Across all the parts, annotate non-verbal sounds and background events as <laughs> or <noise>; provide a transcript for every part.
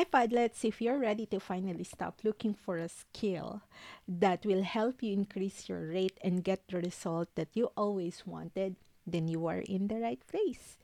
Hi, Padlets. If you're ready to finally stop looking for a skill that will help you increase your rate and get the result that you always wanted, then you are in the right place.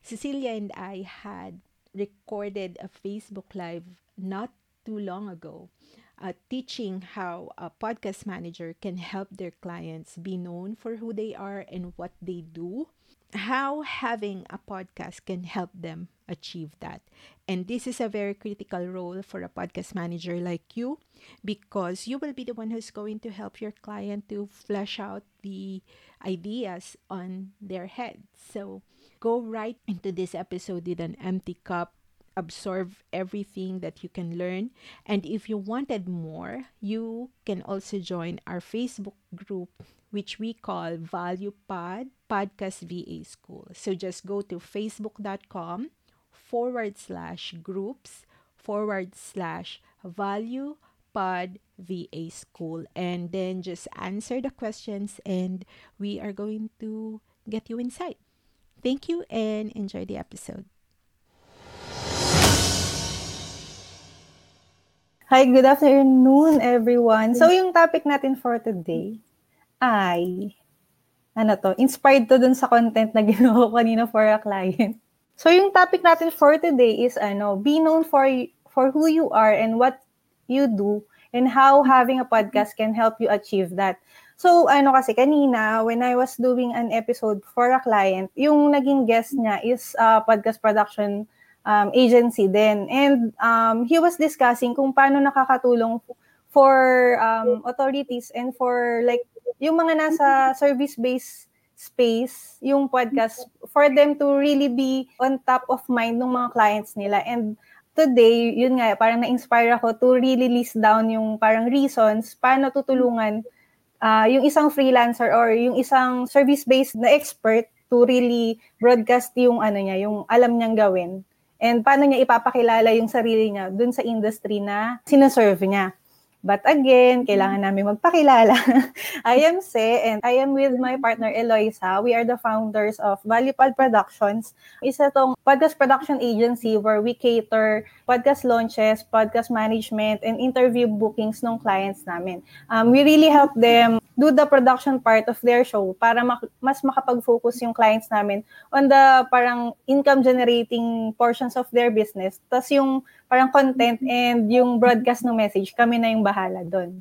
Cecilia and I had recorded a Facebook Live not too long ago, uh, teaching how a podcast manager can help their clients be known for who they are and what they do how having a podcast can help them achieve that. And this is a very critical role for a podcast manager like you because you will be the one who's going to help your client to flesh out the ideas on their head. So go right into this episode with an empty cup. Absorb everything that you can learn. And if you wanted more, you can also join our Facebook group which we call Value Pod Podcast VA School. So just go to facebook.com forward slash groups forward slash value pod VA school and then just answer the questions and we are going to get you inside. Thank you and enjoy the episode. Hi, good afternoon everyone. So yung topic natin for today ay, ano to, inspired to dun sa content na <laughs> ginawa ko kanina for a client. So yung topic natin for today is ano, be known for for who you are and what you do and how having a podcast can help you achieve that. So ano kasi kanina when I was doing an episode for a client, yung naging guest niya is a podcast production um, agency din. And um, he was discussing kung paano nakakatulong for um, authorities and for like yung mga nasa service-based space, yung podcast, for them to really be on top of mind ng mga clients nila. And today, yun nga, parang na-inspire ako to really list down yung parang reasons paano tutulungan uh, yung isang freelancer or yung isang service-based na expert to really broadcast yung ano niya, yung alam niyang gawin. And paano niya ipapakilala yung sarili niya dun sa industry na sinaserve niya. But again, kailangan namin magpakilala. <laughs> I am Se and I am with my partner Eloisa. We are the founders of Valipad Productions. Isa tong podcast production agency where we cater podcast launches, podcast management, and interview bookings ng clients namin. Um, we really help them do the production part of their show para mak- mas makapag-focus yung clients namin on the parang income generating portions of their business. Tapos yung parang content and yung broadcast ng message, kami na yung bahala doon.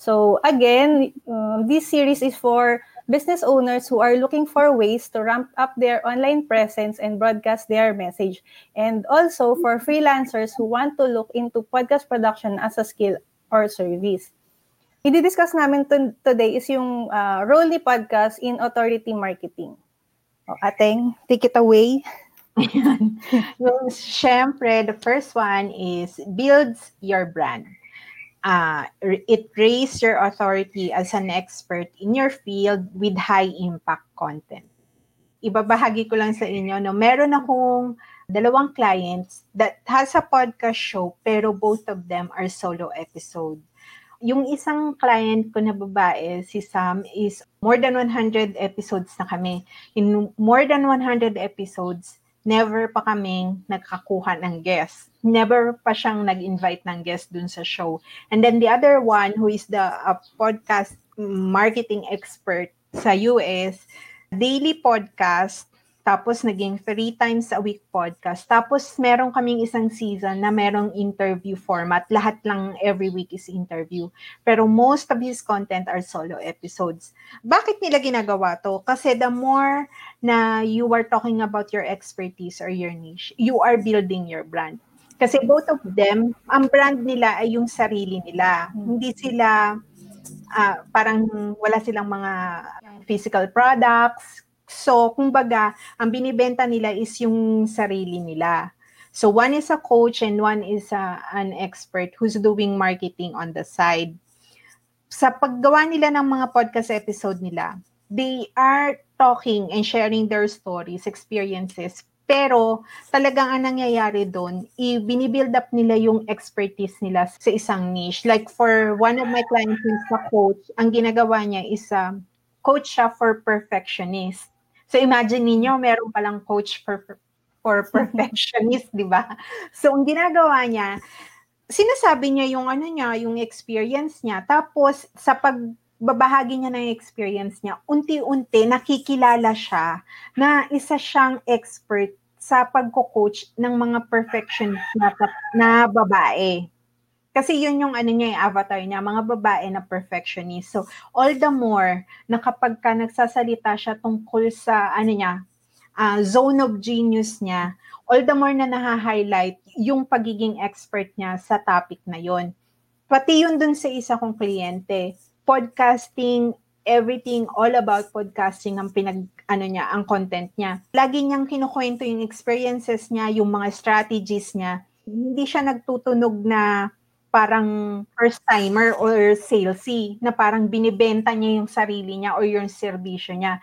So again, um, this series is for business owners who are looking for ways to ramp up their online presence and broadcast their message. And also for freelancers who want to look into podcast production as a skill or service. I-discuss namin t- today is yung uh, role ni podcast in authority marketing. O, ateng, take it away. So, syempre, the first one is builds your brand. Uh, it raise your authority as an expert in your field with high impact content. Ibabahagi ko lang sa inyo, no, meron akong dalawang clients that has a podcast show pero both of them are solo episode yung isang client ko na babae, si Sam, is more than 100 episodes na kami. In more than 100 episodes, never pa kaming nagkakuha ng guest. Never pa siyang nag-invite ng guest dun sa show. And then the other one, who is the uh, podcast marketing expert sa US, daily podcast, tapos naging three times a week podcast. Tapos meron kaming isang season na merong interview format. Lahat lang every week is interview. Pero most of his content are solo episodes. Bakit nila ginagawa to? Kasi the more na you are talking about your expertise or your niche, you are building your brand. Kasi both of them, ang brand nila ay yung sarili nila. Hindi sila uh, parang wala silang mga physical products, So, kumbaga, ang binibenta nila is yung sarili nila. So, one is a coach and one is a, an expert who's doing marketing on the side. Sa paggawa nila ng mga podcast episode nila, they are talking and sharing their stories, experiences, pero talagang ang nangyayari doon, i-binibuild up nila yung expertise nila sa isang niche. Like for one of my clients who's a coach, ang ginagawa niya is a um, coach siya for perfectionist. So imagine niyo meron palang coach for for <laughs> perfectionist, di ba? So, ang ginagawa niya, sinasabi niya yung ano niya, yung experience niya. Tapos, sa pagbabahagi niya ng experience niya, unti-unti nakikilala siya na isa siyang expert sa pagko-coach ng mga perfectionist na, na babae. Kasi yun yung ano niya, yung avatar niya, mga babae na perfectionist. So, all the more na kapag ka nagsasalita siya tungkol sa ano niya, uh, zone of genius niya, all the more na naha-highlight yung pagiging expert niya sa topic na yon. Pati yun dun sa isa kong kliyente. Podcasting, everything, all about podcasting ang pinag, ano niya, ang content niya. Lagi niyang kinukwento yung experiences niya, yung mga strategies niya. Hindi siya nagtutunog na parang first timer or salesy na parang binibenta niya yung sarili niya or yung serbisyo niya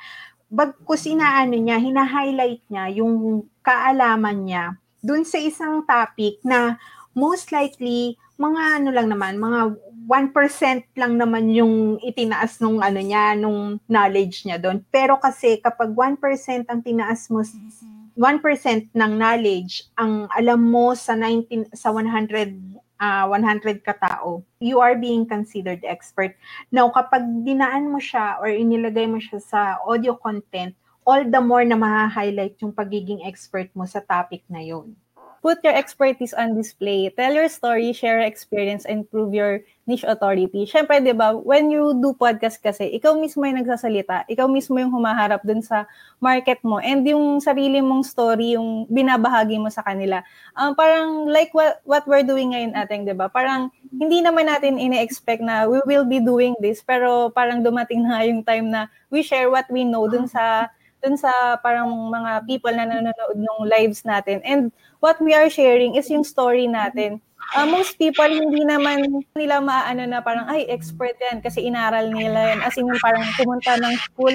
bagkus inaano niya, hina-highlight niya yung kaalaman niya dun sa isang topic na most likely mga ano lang naman, mga 1% lang naman yung itinaas nung ano niya, nung knowledge niya doon. Pero kasi kapag 1% ang tinaas mo 1% ng knowledge ang alam mo sa 19 sa 100 uh, 100 katao, you are being considered expert. Now, kapag dinaan mo siya or inilagay mo siya sa audio content, all the more na ma-highlight yung pagiging expert mo sa topic na yun put your expertise on display. Tell your story, share your experience, and prove your niche authority. Siyempre, di ba, when you do podcast kasi, ikaw mismo yung nagsasalita, ikaw mismo yung humaharap dun sa market mo, and yung sarili mong story, yung binabahagi mo sa kanila. Um, parang like what, what we're doing ngayon ating, di ba? Parang hindi naman natin ine-expect na we will be doing this, pero parang dumating na yung time na we share what we know dun sa dun sa parang mga people na nanonood ng lives natin. And what we are sharing is yung story natin. Uh, most people hindi naman nila maano na parang ay expert yan kasi inaral nila yan as in parang pumunta ng school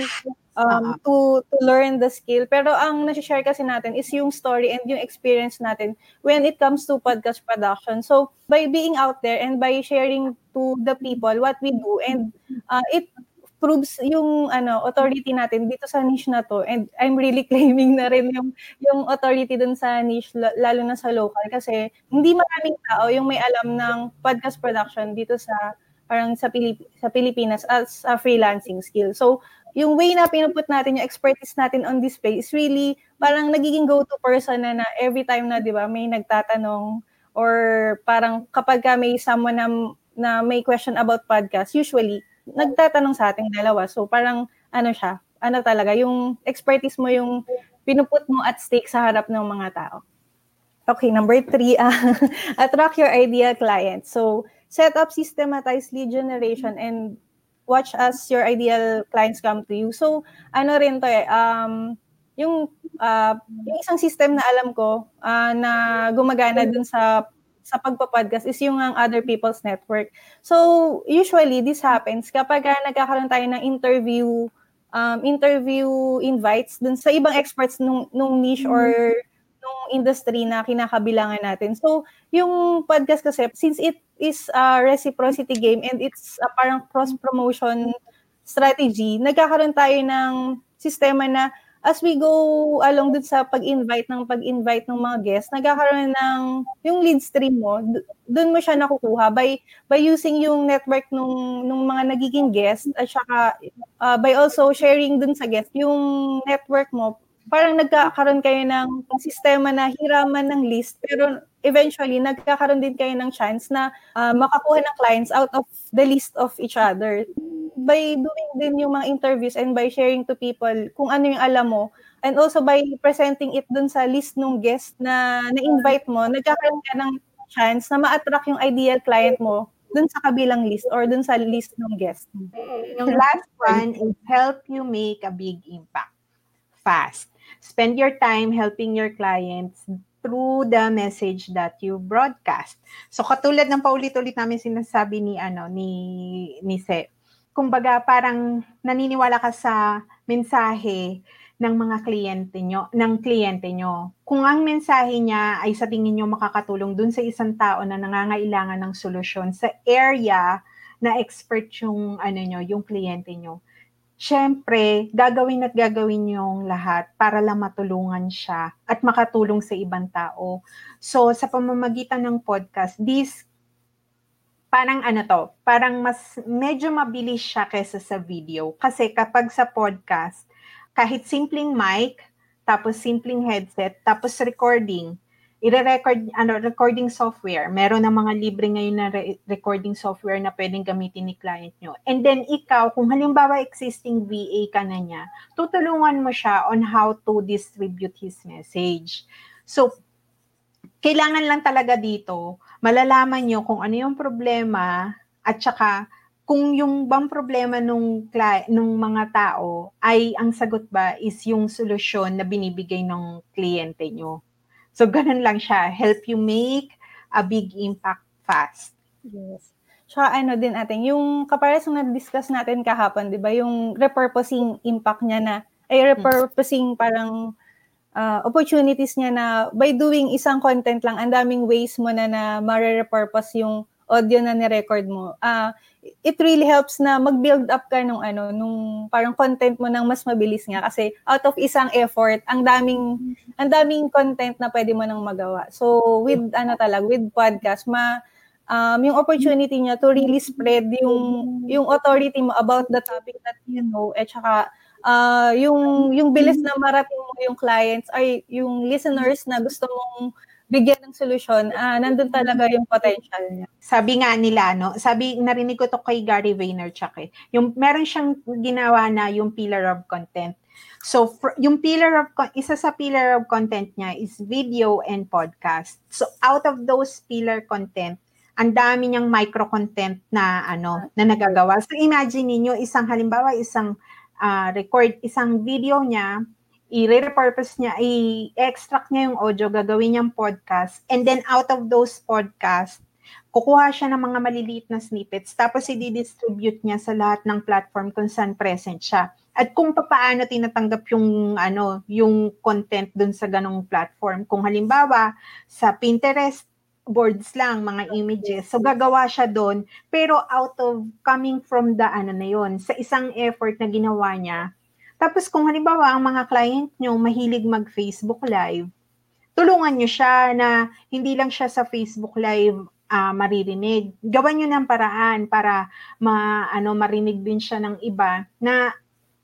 um, to to learn the skill pero ang na-share kasi natin is yung story and yung experience natin when it comes to podcast production so by being out there and by sharing to the people what we do and uh, it proves yung ano authority natin dito sa niche na to and I'm really <laughs> claiming na rin yung yung authority dun sa niche lalo na sa local kasi hindi maraming tao yung may alam ng podcast production dito sa parang sa Pilip sa Pilipinas as a freelancing skill. So yung way na pinuput natin yung expertise natin on display is really parang nagiging go-to person na, na every time na 'di ba may nagtatanong or parang kapag ka may someone na, na may question about podcast usually nagtatanong sa ating dalawa. So parang ano siya, ano talaga, yung expertise mo yung pinuput mo at stake sa harap ng mga tao. Okay, number three, uh, <laughs> attract your ideal client. So, set up systematized lead generation and watch as your ideal clients come to you. So, ano rin to eh, um, yung, uh, yung isang system na alam ko uh, na gumagana dun sa sa pagpa-podcast is yung ang other people's network. So, usually, this happens kapag uh, nagkakaroon tayo ng interview, um, interview invites dun sa ibang experts nung, nung niche or nung industry na kinakabilangan natin. So, yung podcast kasi, since it is a reciprocity game and it's a parang cross-promotion strategy, nagkakaroon tayo ng sistema na as we go along dun sa pag-invite ng pag-invite ng mga guests, nagkakaroon ng yung lead stream mo, doon mo siya nakukuha by by using yung network nung nung mga nagiging guest at saka uh, by also sharing dun sa guest yung network mo. Parang nagkakaroon kayo ng sistema na hiraman ng list pero eventually nagkakaroon din kayo ng chance na uh, makakuha ng clients out of the list of each other by doing din yung mga interviews and by sharing to people kung ano yung alam mo and also by presenting it dun sa list ng guest na na-invite mo, nagkakaroon ka ng chance na ma-attract yung ideal client mo dun sa kabilang list or dun sa list ng guest. Yung last one is help you make a big impact fast. Spend your time helping your clients through the message that you broadcast. So katulad ng paulit-ulit namin sinasabi ni ano ni ni Se, kumbaga parang naniniwala ka sa mensahe ng mga kliyente nyo, ng kliyente nyo. Kung ang mensahe niya ay sa tingin nyo makakatulong dun sa isang tao na nangangailangan ng solusyon sa area na expert yung ano nyo, yung kliyente nyo, syempre, gagawin at gagawin yung lahat para lang matulungan siya at makatulong sa ibang tao. So, sa pamamagitan ng podcast, this parang ano to, parang mas medyo mabilis siya kaysa sa video. Kasi kapag sa podcast, kahit simpleng mic, tapos simpleng headset, tapos recording, i-record, ano, recording software. Meron na mga libre ngayon na re- recording software na pwedeng gamitin ni client nyo. And then ikaw, kung halimbawa existing VA ka na niya, tutulungan mo siya on how to distribute his message. So, kailangan lang talaga dito, malalaman nyo kung ano yung problema at saka kung yung bang problema nung, nung mga tao ay ang sagot ba is yung solusyon na binibigay ng kliyente nyo. So, ganun lang siya. Help you make a big impact fast. Yes. Tsaka ano din ating, yung kapares na discuss natin kahapon, di ba, yung repurposing impact niya na, ay repurposing parang uh, opportunities niya na by doing isang content lang, ang daming ways mo na na mare-repurpose yung audio na ni-record mo. Uh, it really helps na mag-build up ka nung ano nung parang content mo nang mas mabilis nga kasi out of isang effort ang daming ang daming content na pwede mo nang magawa. So with ano talaga with podcast ma um, yung opportunity niya to really spread yung yung authority mo about the topic that you know at saka uh, yung yung bilis na marating mo yung clients ay yung listeners na gusto mong bigyan ng solusyon, uh, nandun talaga yung potential niya. Sabi nga nila, no, sabi, narinig ko to kay Gary Vaynerchuk eh, yung meron siyang ginawa na yung pillar of content. So, for, yung pillar of, isa sa pillar of content niya is video and podcast. So, out of those pillar content, ang dami niyang micro content na ano na nagagawa. So imagine niyo isang halimbawa isang uh, record isang video niya i-repurpose niya, i-extract niya yung audio, gagawin niyang podcast, and then out of those podcast, kukuha siya ng mga maliliit na snippets, tapos i-distribute niya sa lahat ng platform kung saan present siya. At kung paano tinatanggap yung ano, yung content dun sa ganong platform. Kung halimbawa sa Pinterest boards lang, mga images. So gagawa siya doon, pero out of coming from the ano na yon, sa isang effort na ginawa niya, tapos kung halimbawa ang mga client nyo mahilig mag-Facebook Live, tulungan nyo siya na hindi lang siya sa Facebook Live uh, maririnig. Gawan nyo ng paraan para ma, ano, marinig din siya ng iba na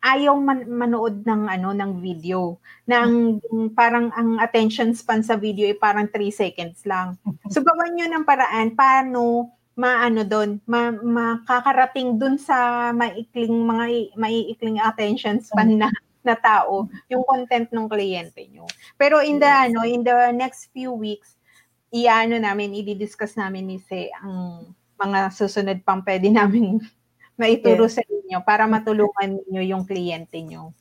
ayaw man, manood ng ano ng video na ang parang ang attention span sa video ay parang 3 seconds lang. So gawan niyo ng paraan paano maano doon, ma, makakarating doon sa maikling mga maiikling attention span na na tao yung content ng kliyente nyo. Pero in the ano, in the next few weeks, iano namin, i-discuss namin ni Se ang mga susunod pang pwede namin <laughs> maituro yes. sa inyo para matulungan niyo yung kliyente nyo.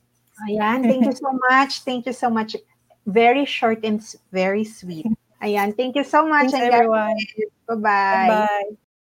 Ayan, thank you so <laughs> much. Thank you so much. Very short and very sweet. Ayan, thank you so much. Thanks, everyone. Bye-bye. Bye.